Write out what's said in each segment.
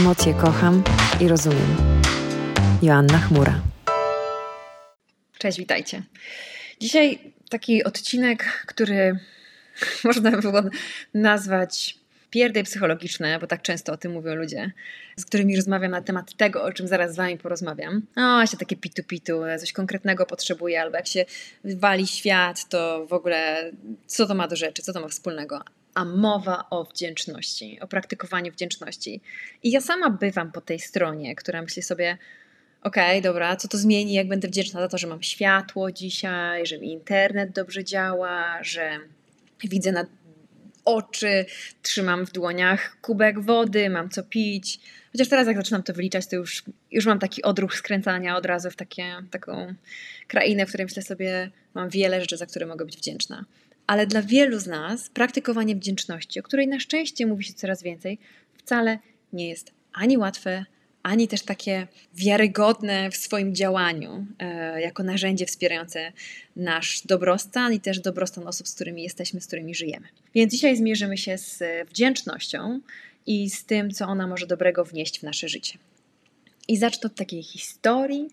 Emocje kocham i rozumiem. Joanna Chmura. Cześć, witajcie. Dzisiaj taki odcinek, który można by było nazwać pierdej psychologiczne, bo tak często o tym mówią ludzie, z którymi rozmawiam na temat tego, o czym zaraz z Wami porozmawiam. O, się takie pitu-pitu, coś konkretnego potrzebuję, albo jak się wali świat, to w ogóle co to ma do rzeczy, co to ma wspólnego a mowa o wdzięczności, o praktykowaniu wdzięczności. I ja sama bywam po tej stronie, która myśli sobie, okej, okay, dobra, co to zmieni, jak będę wdzięczna za to, że mam światło dzisiaj, że mi internet dobrze działa, że widzę na oczy, trzymam w dłoniach kubek wody, mam co pić. Chociaż teraz jak zaczynam to wyliczać, to już, już mam taki odruch skręcania od razu w takie, taką krainę, w której myślę sobie, mam wiele rzeczy, za które mogę być wdzięczna ale dla wielu z nas praktykowanie wdzięczności, o której na szczęście mówi się coraz więcej, wcale nie jest ani łatwe, ani też takie wiarygodne w swoim działaniu, e, jako narzędzie wspierające nasz dobrostan i też dobrostan osób, z którymi jesteśmy, z którymi żyjemy. Więc dzisiaj zmierzymy się z wdzięcznością i z tym, co ona może dobrego wnieść w nasze życie. I zacznę od takiej historii,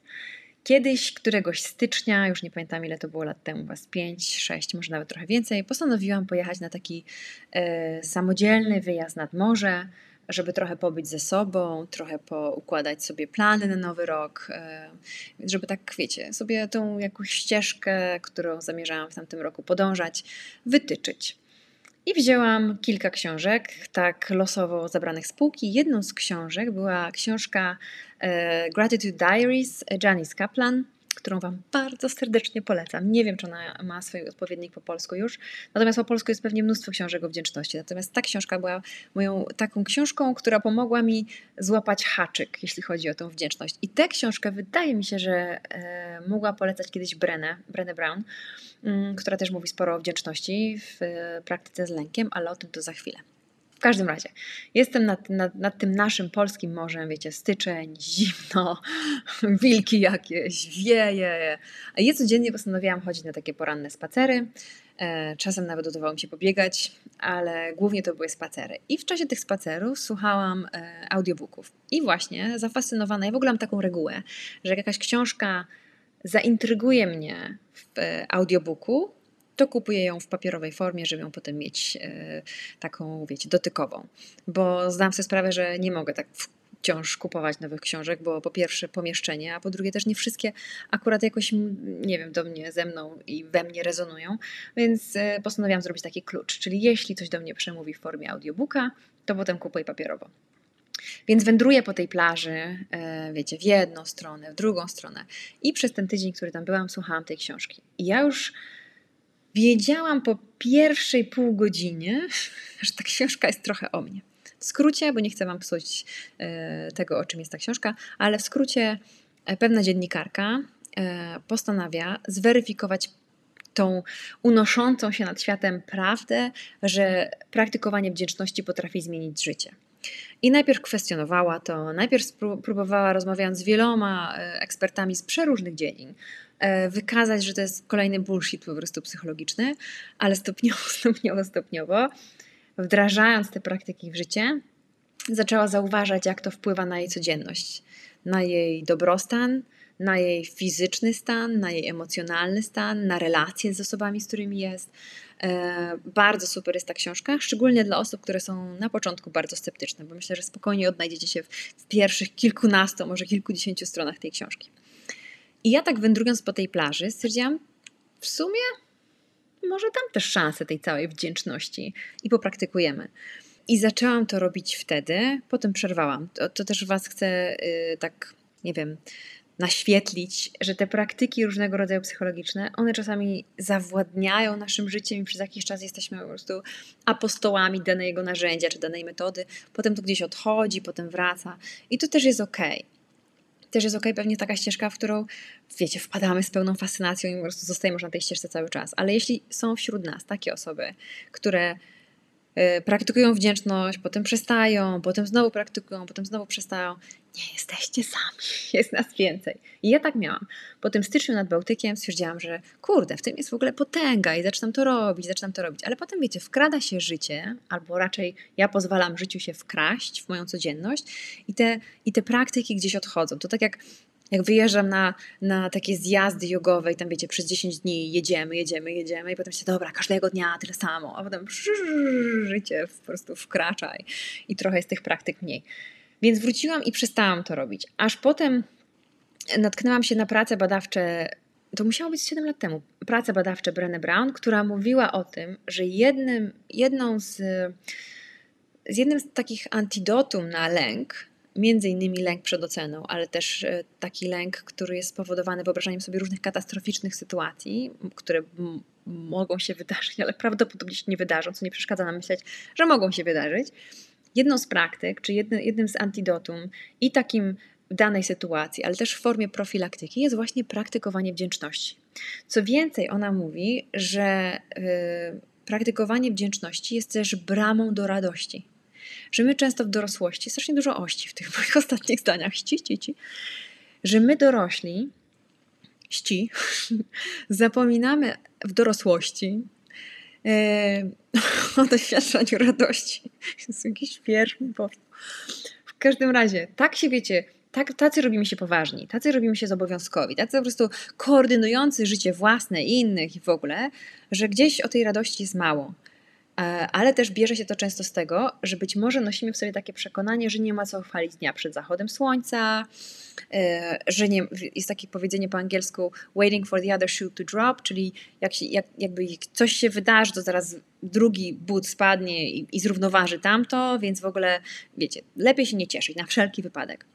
Kiedyś, któregoś stycznia, już nie pamiętam ile to było lat temu, was 5, 6, może nawet trochę więcej, postanowiłam pojechać na taki e, samodzielny wyjazd nad morze, żeby trochę pobyć ze sobą, trochę poukładać sobie plany na nowy rok, e, żeby tak, wiecie, sobie tą jakąś ścieżkę, którą zamierzałam w tamtym roku podążać, wytyczyć. I wzięłam kilka książek, tak losowo zabranych z półki. Jedną z książek była książka e, Gratitude Diaries Janice Kaplan, którą Wam bardzo serdecznie polecam. Nie wiem, czy ona ma swój odpowiednik po polsku już, natomiast po polsku jest pewnie mnóstwo książek o wdzięczności. Natomiast ta książka była moją taką książką, która pomogła mi złapać haczyk, jeśli chodzi o tą wdzięczność. I tę książkę wydaje mi się, że e, mogła polecać kiedyś Brenę, Brenę Brown, mm, która też mówi sporo o wdzięczności w e, praktyce z lękiem, ale o tym to za chwilę. W każdym razie, jestem nad, nad, nad, tym naszym polskim morzem, wiecie, styczeń, zimno, wilki jakieś, wieje. A ja codziennie postanowiłam chodzić na takie poranne spacery. E, czasem nawet udawało mi się pobiegać, ale głównie to były spacery. I w czasie tych spacerów słuchałam e, audiobooków. I właśnie zafascynowana, ja w ogóle mam taką regułę, że jak jakaś książka zaintryguje mnie w e, audiobooku, to kupuję ją w papierowej formie, żeby ją potem mieć e, taką, wiecie, dotykową. Bo zdam sobie sprawę, że nie mogę tak wciąż kupować nowych książek, bo po pierwsze pomieszczenie, a po drugie też nie wszystkie akurat jakoś, nie wiem, do mnie, ze mną i we mnie rezonują, więc e, postanowiłam zrobić taki klucz, czyli jeśli coś do mnie przemówi w formie audiobooka, to potem kupuję papierowo. Więc wędruję po tej plaży, e, wiecie, w jedną stronę, w drugą stronę. I przez ten tydzień, który tam byłam, słuchałam tej książki. I ja już wiedziałam po pierwszej pół godzinie, że ta książka jest trochę o mnie. W skrócie, bo nie chcę Wam psuć e, tego, o czym jest ta książka, ale w skrócie e, pewna dziennikarka e, postanawia zweryfikować tą unoszącą się nad światem prawdę, że praktykowanie wdzięczności potrafi zmienić życie. I najpierw kwestionowała to, najpierw próbowała, rozmawiając z wieloma ekspertami z przeróżnych dziedzin, E, wykazać, że to jest kolejny bullshit po prostu psychologiczny, ale stopniowo, stopniowo, stopniowo, wdrażając te praktyki w życie, zaczęła zauważać, jak to wpływa na jej codzienność, na jej dobrostan, na jej fizyczny stan, na jej emocjonalny stan, na relacje z osobami, z którymi jest. E, bardzo super jest ta książka, szczególnie dla osób, które są na początku bardzo sceptyczne, bo myślę, że spokojnie odnajdziecie się w pierwszych kilkunastu, może kilkudziesięciu stronach tej książki. I ja tak wędrując po tej plaży stwierdziłam, w sumie może dam też szansę tej całej wdzięczności i popraktykujemy. I zaczęłam to robić wtedy, potem przerwałam. To, to też Was chcę yy, tak, nie wiem, naświetlić, że te praktyki różnego rodzaju psychologiczne, one czasami zawładniają naszym życiem i przez jakiś czas jesteśmy po prostu apostołami danego narzędzia czy danej metody. Potem to gdzieś odchodzi, potem wraca i to też jest ok też jest ok, pewnie taka ścieżka, w którą, wiecie, wpadamy z pełną fascynacją i po prostu zostajemy na tej ścieżce cały czas. Ale jeśli są wśród nas takie osoby, które praktykują wdzięczność, potem przestają, potem znowu praktykują, potem znowu przestają. Nie jesteście sami, jest nas więcej. I ja tak miałam. Po tym styczniu nad Bałtykiem stwierdziłam, że kurde, w tym jest w ogóle potęga i zaczynam to robić, zaczynam to robić. Ale potem wiecie, wkrada się życie, albo raczej ja pozwalam życiu się wkraść w moją codzienność i te, i te praktyki gdzieś odchodzą. To tak jak jak wyjeżdżam na, na takie zjazdy jogowe i tam wiecie, przez 10 dni jedziemy, jedziemy, jedziemy i potem się, dobra, każdego dnia tyle samo, a potem życie po prostu wkracza i, i trochę jest tych praktyk mniej. Więc wróciłam i przestałam to robić. Aż potem natknęłam się na prace badawcze, to musiało być 7 lat temu, prace badawcze Brené Brown, która mówiła o tym, że jednym, jedną z, z jednym z takich antidotum na lęk między innymi lęk przed oceną, ale też e, taki lęk, który jest spowodowany wyobrażaniem sobie różnych katastroficznych sytuacji, które mogą się wydarzyć, ale prawdopodobnie się nie wydarzą, co nie przeszkadza nam myśleć, że mogą się wydarzyć. Jedną z praktyk, czy jednym, jednym z antidotum i takim w danej sytuacji, ale też w formie profilaktyki jest właśnie praktykowanie wdzięczności. Co więcej, ona mówi, że yy, praktykowanie wdzięczności jest też bramą do radości że my często w dorosłości, strasznie dużo ości w tych moich ostatnich zdaniach, ści, ści, ści, że my dorośli, ści, zapominamy w dorosłości e, o doświadczeniu radości. Jest jakiś wiersz. W każdym razie, tak się wiecie, tak, tacy robimy się poważni, tacy robimy się zobowiązkowi, tacy po prostu koordynujący życie własne i innych i w ogóle, że gdzieś o tej radości jest mało. E, ale też bierze się to często z tego, że być może nosimy w sobie takie przekonanie, że nie ma co chwalić dnia przed zachodem słońca, e, że nie, jest takie powiedzenie po angielsku waiting for the other shoe to drop, czyli jak się, jak, jakby coś się wydarzy, to zaraz drugi but spadnie i, i zrównoważy tamto, więc w ogóle, wiecie, lepiej się nie cieszyć na wszelki wypadek.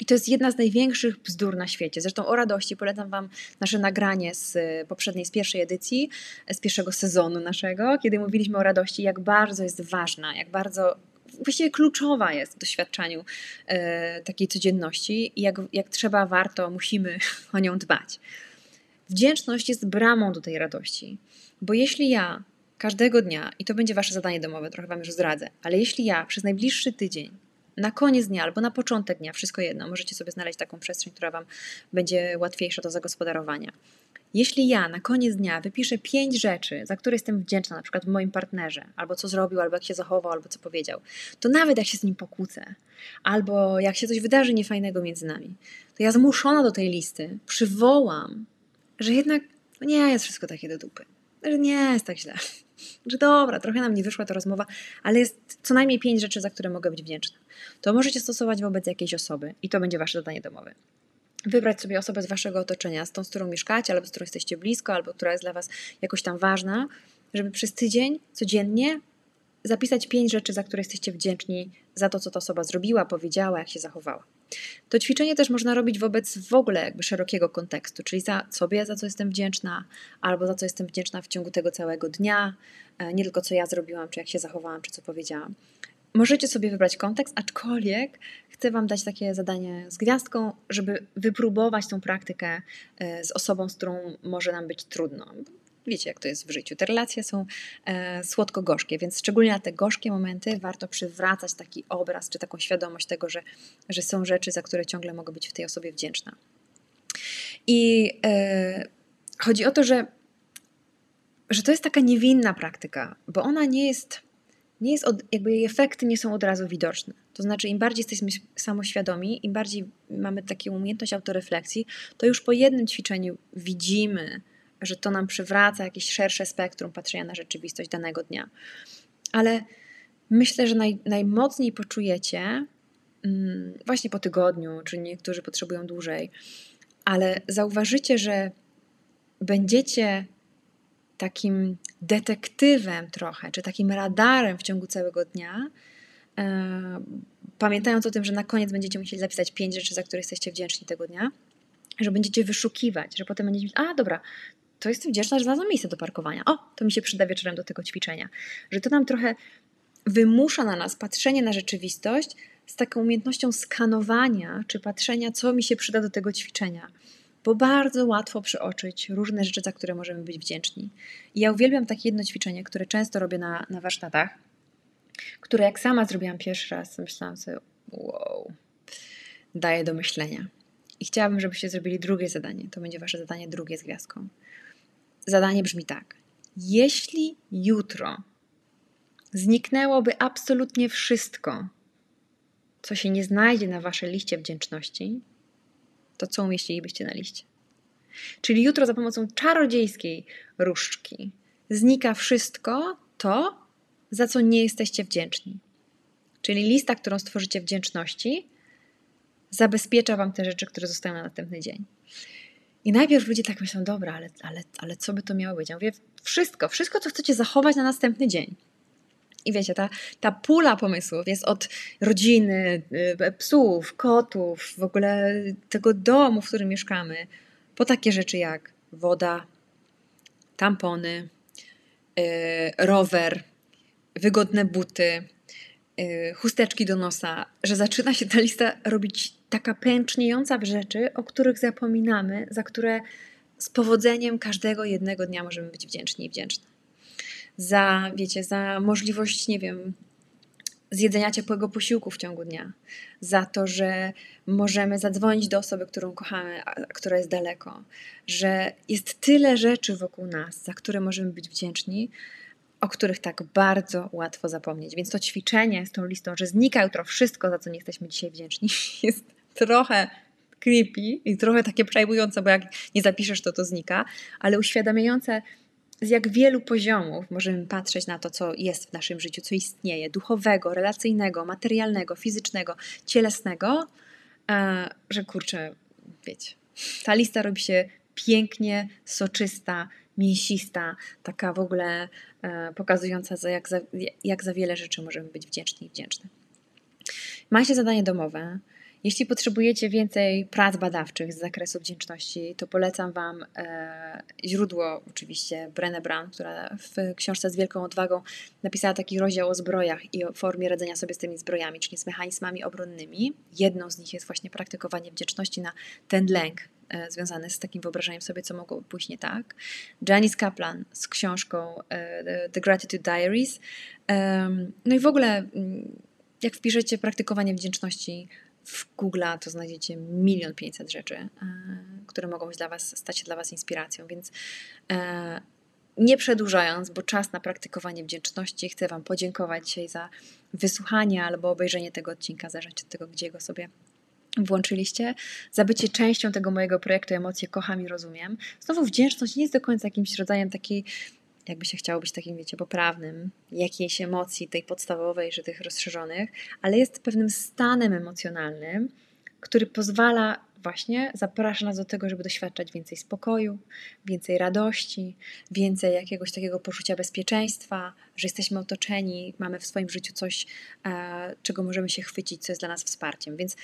I to jest jedna z największych bzdur na świecie. Zresztą o radości polecam Wam nasze nagranie z e, poprzedniej, z pierwszej edycji, e, z pierwszego sezonu naszego, kiedy mówiliśmy o radości, jak bardzo jest ważna, jak bardzo właściwie kluczowa jest w doświadczaniu e, takiej codzienności i jak, jak trzeba, warto, musimy o nią dbać. Wdzięczność jest bramą do tej radości, bo jeśli ja każdego dnia, i to będzie Wasze zadanie domowe, trochę Wam już zdradzę, ale jeśli ja przez najbliższy tydzień na koniec dnia albo na początek dnia, wszystko jedno, możecie sobie znaleźć taką przestrzeń, która Wam będzie łatwiejsza do zagospodarowania. Jeśli ja na koniec dnia wypiszę pięć rzeczy, za które jestem wdzięczna, na przykład moim partnerze, albo co zrobił, albo jak się zachował, albo co powiedział, to nawet jak się z nim pokłócę, albo jak się coś wydarzy niefajnego między nami, to ja zmuszona do tej listy przywołam, że jednak no nie jest wszystko takie do dupy, że nie jest tak źle, że dobra, trochę nam nie wyszła ta rozmowa, ale jest co najmniej pięć rzeczy, za które mogę być wdzięczna. To możecie stosować wobec jakiejś osoby i to będzie wasze zadanie domowe. Wybrać sobie osobę z waszego otoczenia, z tą, z którą mieszkacie, albo z którą jesteście blisko, albo która jest dla was jakoś tam ważna, żeby przez tydzień, codziennie zapisać pięć rzeczy, za które jesteście wdzięczni za to, co ta osoba zrobiła, powiedziała, jak się zachowała. To ćwiczenie też można robić wobec w ogóle jakby szerokiego kontekstu, czyli za sobie, za co jestem wdzięczna, albo za co jestem wdzięczna w ciągu tego całego dnia, e, nie tylko co ja zrobiłam, czy jak się zachowałam, czy co powiedziałam. Możecie sobie wybrać kontekst, aczkolwiek chcę Wam dać takie zadanie z gwiazdką, żeby wypróbować tą praktykę e, z osobą, z którą może nam być trudno wiecie, jak to jest w życiu. Te relacje są e, słodko-gorzkie, więc szczególnie na te gorzkie momenty warto przywracać taki obraz czy taką świadomość tego, że, że są rzeczy, za które ciągle mogę być w tej osobie wdzięczna. I e, chodzi o to, że, że to jest taka niewinna praktyka, bo ona nie jest. Nie jest od, jakby jej efekty nie są od razu widoczne. To znaczy, im bardziej jesteśmy samoświadomi, im bardziej mamy taką umiejętność autorefleksji, to już po jednym ćwiczeniu widzimy, że to nam przywraca jakieś szersze spektrum patrzenia na rzeczywistość danego dnia. Ale myślę, że naj, najmocniej poczujecie mm, właśnie po tygodniu, czy niektórzy potrzebują dłużej, ale zauważycie, że będziecie takim detektywem trochę, czy takim radarem w ciągu całego dnia, e, pamiętając o tym, że na koniec będziecie musieli zapisać pięć rzeczy, za które jesteście wdzięczni tego dnia, że będziecie wyszukiwać, że potem będziecie a dobra, to jestem wdzięczna, że znalazłam miejsce do parkowania. O, to mi się przyda wieczorem do tego ćwiczenia. Że to nam trochę wymusza na nas patrzenie na rzeczywistość z taką umiejętnością skanowania czy patrzenia, co mi się przyda do tego ćwiczenia. Bo bardzo łatwo przeoczyć różne rzeczy, za które możemy być wdzięczni. I ja uwielbiam takie jedno ćwiczenie, które często robię na, na warsztatach. które jak sama zrobiłam pierwszy raz, myślałam sobie, wow, daje do myślenia. I chciałabym, żebyście zrobili drugie zadanie. To będzie wasze zadanie drugie z gwiazdką. Zadanie brzmi tak. Jeśli jutro zniknęłoby absolutnie wszystko, co się nie znajdzie na waszej liście wdzięczności, to co umieścilibyście na liście? Czyli jutro za pomocą czarodziejskiej różdżki znika wszystko to, za co nie jesteście wdzięczni. Czyli lista, którą stworzycie wdzięczności, zabezpiecza Wam te rzeczy, które zostają na następny dzień. I najpierw ludzie tak myślą, dobra, ale, ale, ale co by to miało być? Ja mówię, wszystko, wszystko, co chcecie zachować na następny dzień. I wiecie, ta, ta pula pomysłów jest od rodziny, y, psów, kotów, w ogóle tego domu, w którym mieszkamy, po takie rzeczy jak woda, tampony, yy, rower, wygodne buty, yy, chusteczki do nosa, że zaczyna się ta lista robić taka pęczniejąca w rzeczy, o których zapominamy, za które z powodzeniem każdego jednego dnia możemy być wdzięczni i wdzięczne. Za, wiecie, za możliwość, nie wiem, zjedzenia ciepłego posiłku w ciągu dnia, za to, że możemy zadzwonić do osoby, którą kochamy, a która jest daleko, że jest tyle rzeczy wokół nas, za które możemy być wdzięczni, o których tak bardzo łatwo zapomnieć. Więc to ćwiczenie z tą listą, że znika jutro wszystko, za co nie jesteśmy dzisiaj wdzięczni, jest trochę creepy i trochę takie przejmujące, bo jak nie zapiszesz, to to znika, ale uświadamiające, z jak wielu poziomów możemy patrzeć na to, co jest w naszym życiu, co istnieje duchowego, relacyjnego, materialnego, fizycznego, cielesnego, e, że kurczę, wiecie, ta lista robi się pięknie, soczysta, mięsista, taka w ogóle e, pokazująca, jak, za, jak za wiele rzeczy możemy być wdzięczni i wdzięczne. Macie zadanie domowe. Jeśli potrzebujecie więcej prac badawczych z zakresu wdzięczności, to polecam Wam e, źródło, oczywiście Brené Brown, która w książce z wielką odwagą napisała taki rozdział o zbrojach i o formie radzenia sobie z tymi zbrojami, czyli z mechanizmami obronnymi. Jedną z nich jest właśnie praktykowanie wdzięczności na ten lęk e, związany z takim wyobrażeniem sobie, co mogło pójść nie tak. Janice Kaplan z książką e, The Gratitude Diaries. No i w ogóle, mm, jak wpiszecie praktykowanie wdzięczności w Google to znajdziecie milion pięćset rzeczy, e, które mogą być dla was, stać się dla Was inspiracją, więc e, nie przedłużając, bo czas na praktykowanie wdzięczności, chcę Wam podziękować dzisiaj za wysłuchanie albo obejrzenie tego odcinka, zależnie od tego, gdzie go sobie włączyliście, za bycie częścią tego mojego projektu Emocje Kocham i Rozumiem. Znowu wdzięczność nie jest do końca jakimś rodzajem takiej jakby się chciało być takim, wiecie, poprawnym, jakiejś emocji, tej podstawowej czy tych rozszerzonych, ale jest pewnym stanem emocjonalnym, który pozwala właśnie, zaprasza nas do tego, żeby doświadczać więcej spokoju, więcej radości, więcej jakiegoś takiego poczucia bezpieczeństwa, że jesteśmy otoczeni, mamy w swoim życiu coś, e, czego możemy się chwycić, co jest dla nas wsparciem. Więc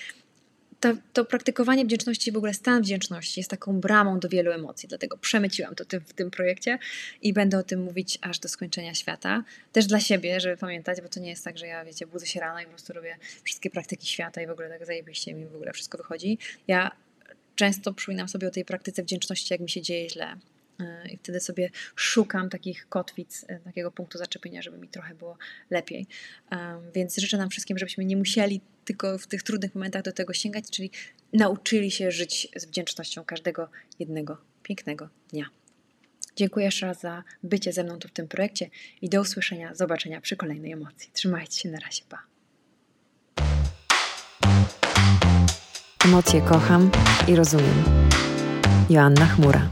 to, to praktykowanie wdzięczności, w ogóle stan wdzięczności jest taką bramą do wielu emocji, dlatego przemyciłam to w tym projekcie i będę o tym mówić aż do skończenia świata. Też dla siebie, żeby pamiętać, bo to nie jest tak, że ja, wiecie, budzę się rano i po prostu robię wszystkie praktyki świata i w ogóle tak zajebiście mi w ogóle wszystko wychodzi. Ja często przypominam sobie o tej praktyce wdzięczności, jak mi się dzieje źle, i wtedy sobie szukam takich kotwic, e, takiego punktu zaczepienia, żeby mi trochę było lepiej. Więc życzę nam wszystkim, żebyśmy nie musieli tylko w tych trudnych momentach do tego sięgać, czyli nauczyli się żyć z wdzięcznością każdego jednego pięknego dnia. Dziękuję jeszcze raz za bycie ze mną tu w tym projekcie i do usłyszenia, zobaczenia przy kolejnej emocji. Trzymajcie się, na razie, pa. Emocje kocham i rozumiem. Joanna Chmura.